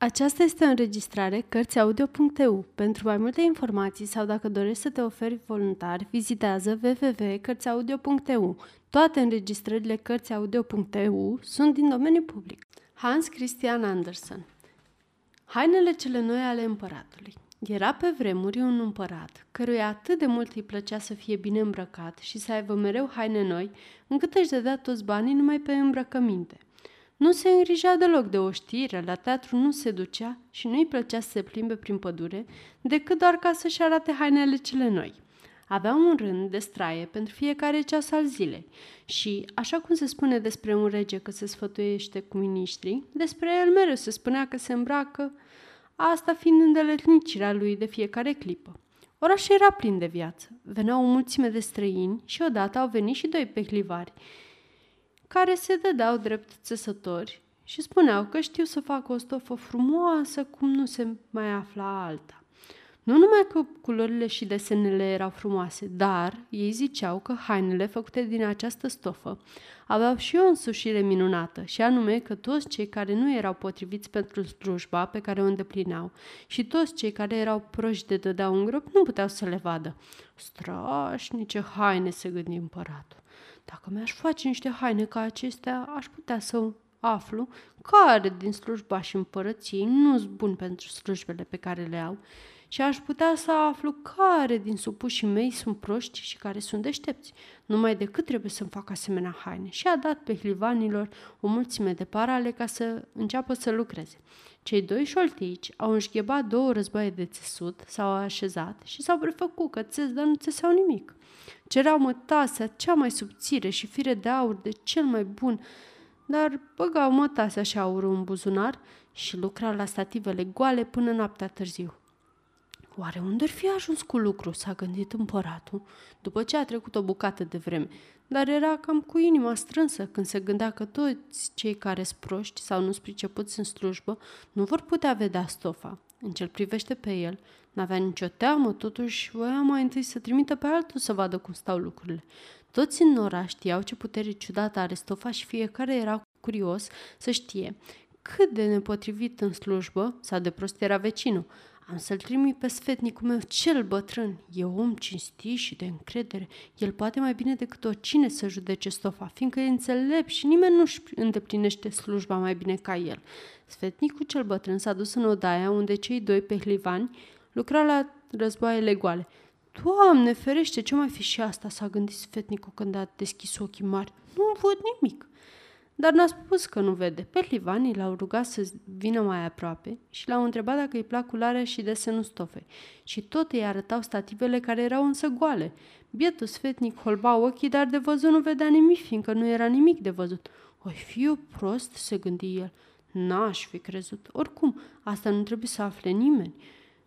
Aceasta este o înregistrare Cărțiaudio.eu. Pentru mai multe informații sau dacă dorești să te oferi voluntar, vizitează www.cărțiaudio.eu. Toate înregistrările Cărțiaudio.eu sunt din domeniu public. Hans Christian Andersen Hainele cele noi ale împăratului Era pe vremuri un împărat, căruia atât de mult îi plăcea să fie bine îmbrăcat și să aibă mereu haine noi, încât își dădea toți banii numai pe îmbrăcăminte – nu se îngrija deloc de o știre, la teatru nu se ducea și nu-i plăcea să se plimbe prin pădure, decât doar ca să-și arate hainele cele noi. Avea un rând de straie pentru fiecare ceas al zilei și, așa cum se spune despre un rege că se sfătuiește cu miniștrii, despre el mereu se spunea că se îmbracă, asta fiind îndeletnicirea lui de fiecare clipă. Orașul era plin de viață. Veneau o mulțime de străini și odată au venit și doi pehlivari, care se dădeau drept țesători și spuneau că știu să facă o stofă frumoasă cum nu se mai afla alta. Nu numai că culorile și desenele erau frumoase, dar ei ziceau că hainele făcute din această stofă aveau și o însușire minunată, și anume că toți cei care nu erau potriviți pentru slujba pe care o îndeplineau și toți cei care erau proști de dădeau un grop nu puteau să le vadă. Strașnice haine, se gândi împăratul. Dacă mi-aș face niște haine ca acestea, aș putea să aflu care din slujba și împărăției nu sunt bun pentru slujbele pe care le au și aș putea să aflu care din supușii mei sunt proști și care sunt deștepți. Numai decât trebuie să-mi fac asemenea haine. Și a dat pe hlivanilor o mulțime de parale ca să înceapă să lucreze. Cei doi șoltici au înșghebat două războaie de țesut, s-au așezat și s-au prefăcut că țes, dar nu țeseau nimic. Cereau mătasea cea mai subțire și fire de aur de cel mai bun, dar băgau mătasea și aurul în buzunar și lucrau la stativele goale până noaptea târziu. Oare unde ar fi ajuns cu lucru, s-a gândit împăratul, după ce a trecut o bucată de vreme, dar era cam cu inima strânsă când se gândea că toți cei care sunt proști sau nu-s pricepuți în slujbă nu vor putea vedea stofa. În ce privește pe el, N-avea nicio teamă, totuși voia mai întâi să trimită pe altul să vadă cum stau lucrurile. Toți în oraș știau ce putere ciudată are stofa și fiecare era curios să știe cât de nepotrivit în slujbă sau de prost era vecinul. Am să-l trimit pe sfetnicul meu cel bătrân. E om cinstit și de încredere. El poate mai bine decât oricine să judece stofa, fiindcă e înțelept și nimeni nu-și îndeplinește slujba mai bine ca el. Sfetnicul cel bătrân s-a dus în odaia unde cei doi pehlivani Lucra la războaiele goale. Doamne, ferește, ce mai fi și asta, s-a gândit sfetnicul când a deschis ochii mari. Nu văd nimic. Dar n-a spus că nu vede. Pe Livanii l-au rugat să vină mai aproape și l-au întrebat dacă îi plac cularea și desenul stofei. Și tot îi arătau stativele care erau însă goale. Bietul sfetnic holba ochii, dar de văzut nu vedea nimic, fiindcă nu era nimic de văzut. Oi fi eu prost, se gândi el. N-aș fi crezut. Oricum, asta nu trebuie să afle nimeni.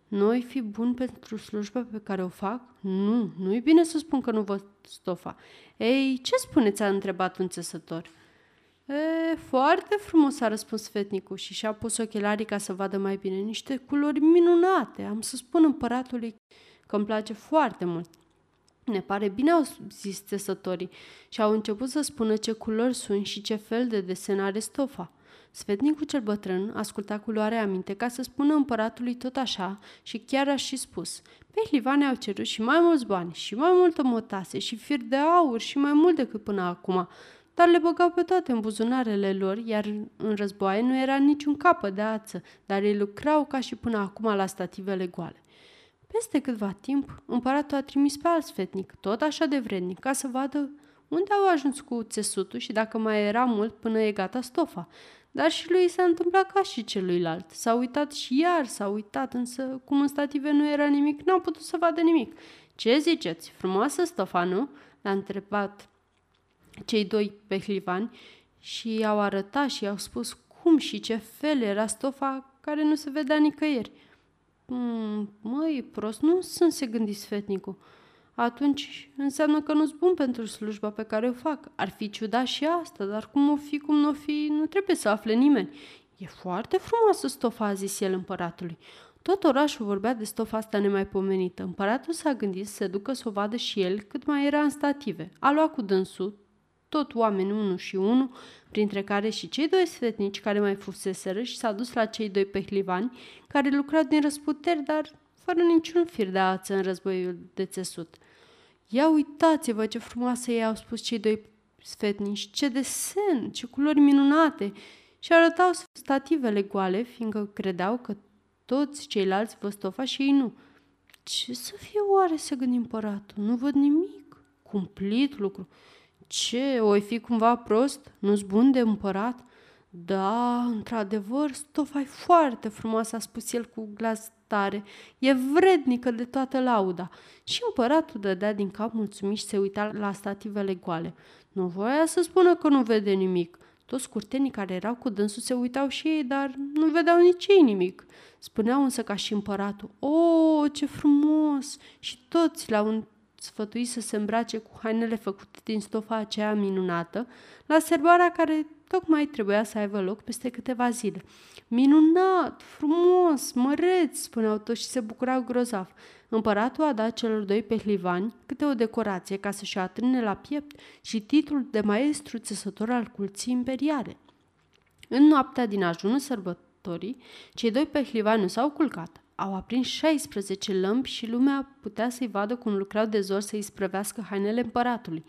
Noi fi bun pentru slujba pe care o fac? Nu, nu-i bine să spun că nu văd stofa. Ei, ce spuneți? a întrebat un țesător. E, foarte frumos, a răspuns fetnicul și și-a pus ochelarii ca să vadă mai bine. Niște culori minunate. Am să spun împăratului că îmi place foarte mult. Ne pare bine, au zis țesătorii și au început să spună ce culori sunt și ce fel de desen are stofa. Sfetnicul cel bătrân asculta cu luare aminte ca să spună împăratului tot așa și chiar a și spus. Pe Hlivane au cerut și mai mulți bani, și mai multă motase, și fir de aur, și mai mult decât până acum, dar le băgau pe toate în buzunarele lor, iar în războaie nu era niciun capă de ață, dar ei lucrau ca și până acum la stativele goale. Peste câtva timp, împăratul a trimis pe alt sfetnic, tot așa de vrednic, ca să vadă unde au ajuns cu țesutul și dacă mai era mult până e gata stofa. Dar și lui s-a întâmplat ca și celuilalt. S-a uitat și iar s-a uitat, însă cum în stative nu era nimic, n-au putut să vadă nimic. Ce ziceți? Frumoasă stofa, nu? L-a întrebat cei doi pehlivani și i-au arătat și i-au spus cum și ce fel era stofa care nu se vedea nicăieri. Mm, măi, prost, nu sunt, se gândi sfetnicul atunci înseamnă că nu-s bun pentru slujba pe care o fac. Ar fi ciudat și asta, dar cum o fi, cum nu o fi, nu trebuie să afle nimeni. E foarte frumoasă stofa, a zis el împăratului. Tot orașul vorbea de stofa asta nemaipomenită. Împăratul s-a gândit să se ducă să o vadă și el cât mai era în stative. A luat cu dânsul tot oameni unu și unu, printre care și cei doi sfetnici care mai fuseseră și s-a dus la cei doi pehlivani, care lucrau din răsputeri, dar fără niciun fir de ață în războiul de țesut. Ia uitați-vă ce frumoasă ei au spus cei doi sfetnici, ce desen, ce culori minunate! Și arătau stativele goale, fiindcă credeau că toți ceilalți vă stofa și ei nu. Ce să fie oare, să gândi împăratul? Nu văd nimic. Cumplit lucru. Ce, oi fi cumva prost? Nu-s bun de împărat? Da, într-adevăr, stofa e foarte frumoasă, a spus el cu glas tare. E vrednică de toată lauda. Și împăratul dădea din cap mulțumit și se uita la stativele goale. Nu voia să spună că nu vede nimic. Toți curtenii care erau cu dânsul se uitau și ei, dar nu vedeau nici ei nimic. Spuneau însă ca și împăratul, O, ce frumos! Și toți l-au sfătuit să se îmbrace cu hainele făcute din stofa aceea minunată, la serbarea care tocmai trebuia să aibă loc peste câteva zile. Minunat, frumos, măreț, spuneau toți și se bucurau grozav. Împăratul a dat celor doi pehlivani câte o decorație ca să-și atrâne la piept și titlul de maestru țesător al culții imperiale. În noaptea din ajunul sărbătorii, cei doi pehlivani nu s-au culcat. Au aprins 16 lămpi și lumea putea să-i vadă cum lucrau de zor să-i sprăvească hainele împăratului.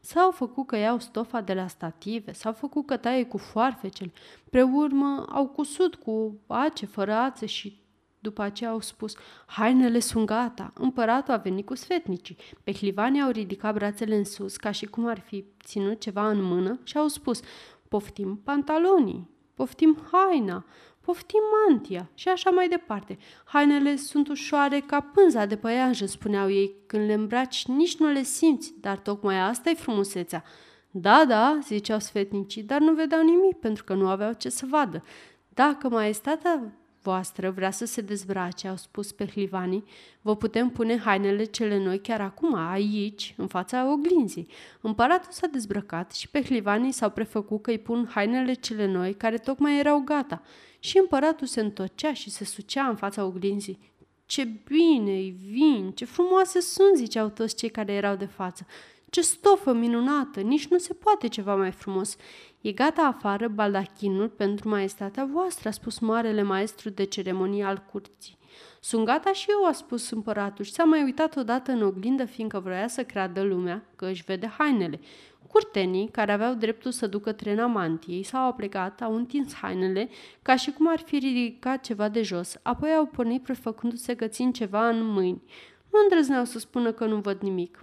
S-au făcut că iau stofa de la stative, s-au făcut că taie cu foarfecele, pre urmă au cusut cu ace fără ațe și după aceea au spus, hainele sunt gata, împăratul a venit cu sfetnicii. Pehlivanii au ridicat brațele în sus, ca și cum ar fi ținut ceva în mână și au spus, poftim pantalonii, poftim haina, poftim mantia și așa mai departe. Hainele sunt ușoare ca pânza de păianjă, spuneau ei, când le îmbraci nici nu le simți, dar tocmai asta e frumusețea. Da, da, ziceau sfetnicii, dar nu vedeau nimic pentru că nu aveau ce să vadă. Dacă maestatea voastră vrea să se dezbrace, au spus pehlivanii, vă putem pune hainele cele noi chiar acum, aici, în fața oglinzii. Împăratul s-a dezbrăcat și pehlivanii s-au prefăcut că îi pun hainele cele noi, care tocmai erau gata. Și împăratul se întorcea și se sucea în fața oglinzii. Ce bine îi vin, ce frumoase sunt, ziceau toți cei care erau de față. Ce stofă minunată, nici nu se poate ceva mai frumos. E gata afară baldachinul pentru maestatea voastră, a spus marele maestru de ceremonie al curții. Sunt gata și eu, a spus împăratul și s-a mai uitat odată în oglindă, fiindcă vroia să creadă lumea că își vede hainele. Curtenii, care aveau dreptul să ducă trena mantiei, s-au plecat, au întins hainele, ca și cum ar fi ridicat ceva de jos, apoi au pornit prefăcându-se că țin ceva în mâini. Nu îndrăzneau să spună că nu văd nimic.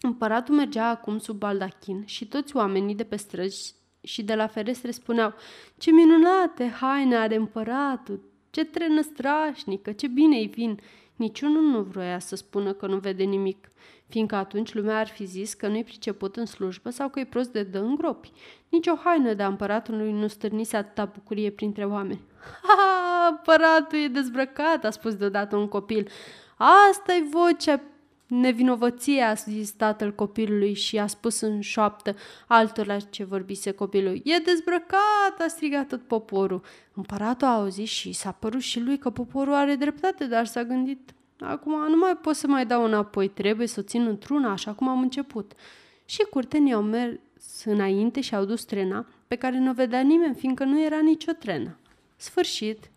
Împăratul mergea acum sub baldachin și toți oamenii de pe străzi și de la ferestre spuneau Ce minunate haine are împăratul, ce trenă strașnică, ce bine îi vin. Niciunul nu vroia să spună că nu vede nimic, fiindcă atunci lumea ar fi zis că nu-i priceput în slujbă sau că e prost de dă în gropi. Nici o haină de împăratului nu stârnise atâta bucurie printre oameni. Ha, împăratul e dezbrăcat, a spus deodată un copil. asta e vocea Nevinovăție, a zis tatăl copilului și a spus în șoaptă altora ce vorbise copilul. E dezbrăcat, a strigat tot poporul. Împăratul a auzit și s-a părut și lui că poporul are dreptate, dar s-a gândit, acum nu mai pot să mai dau înapoi, trebuie să o țin într-una, așa cum am început. Și curtenii au mers înainte și au dus trena, pe care nu o vedea nimeni, fiindcă nu era nicio trenă. Sfârșit.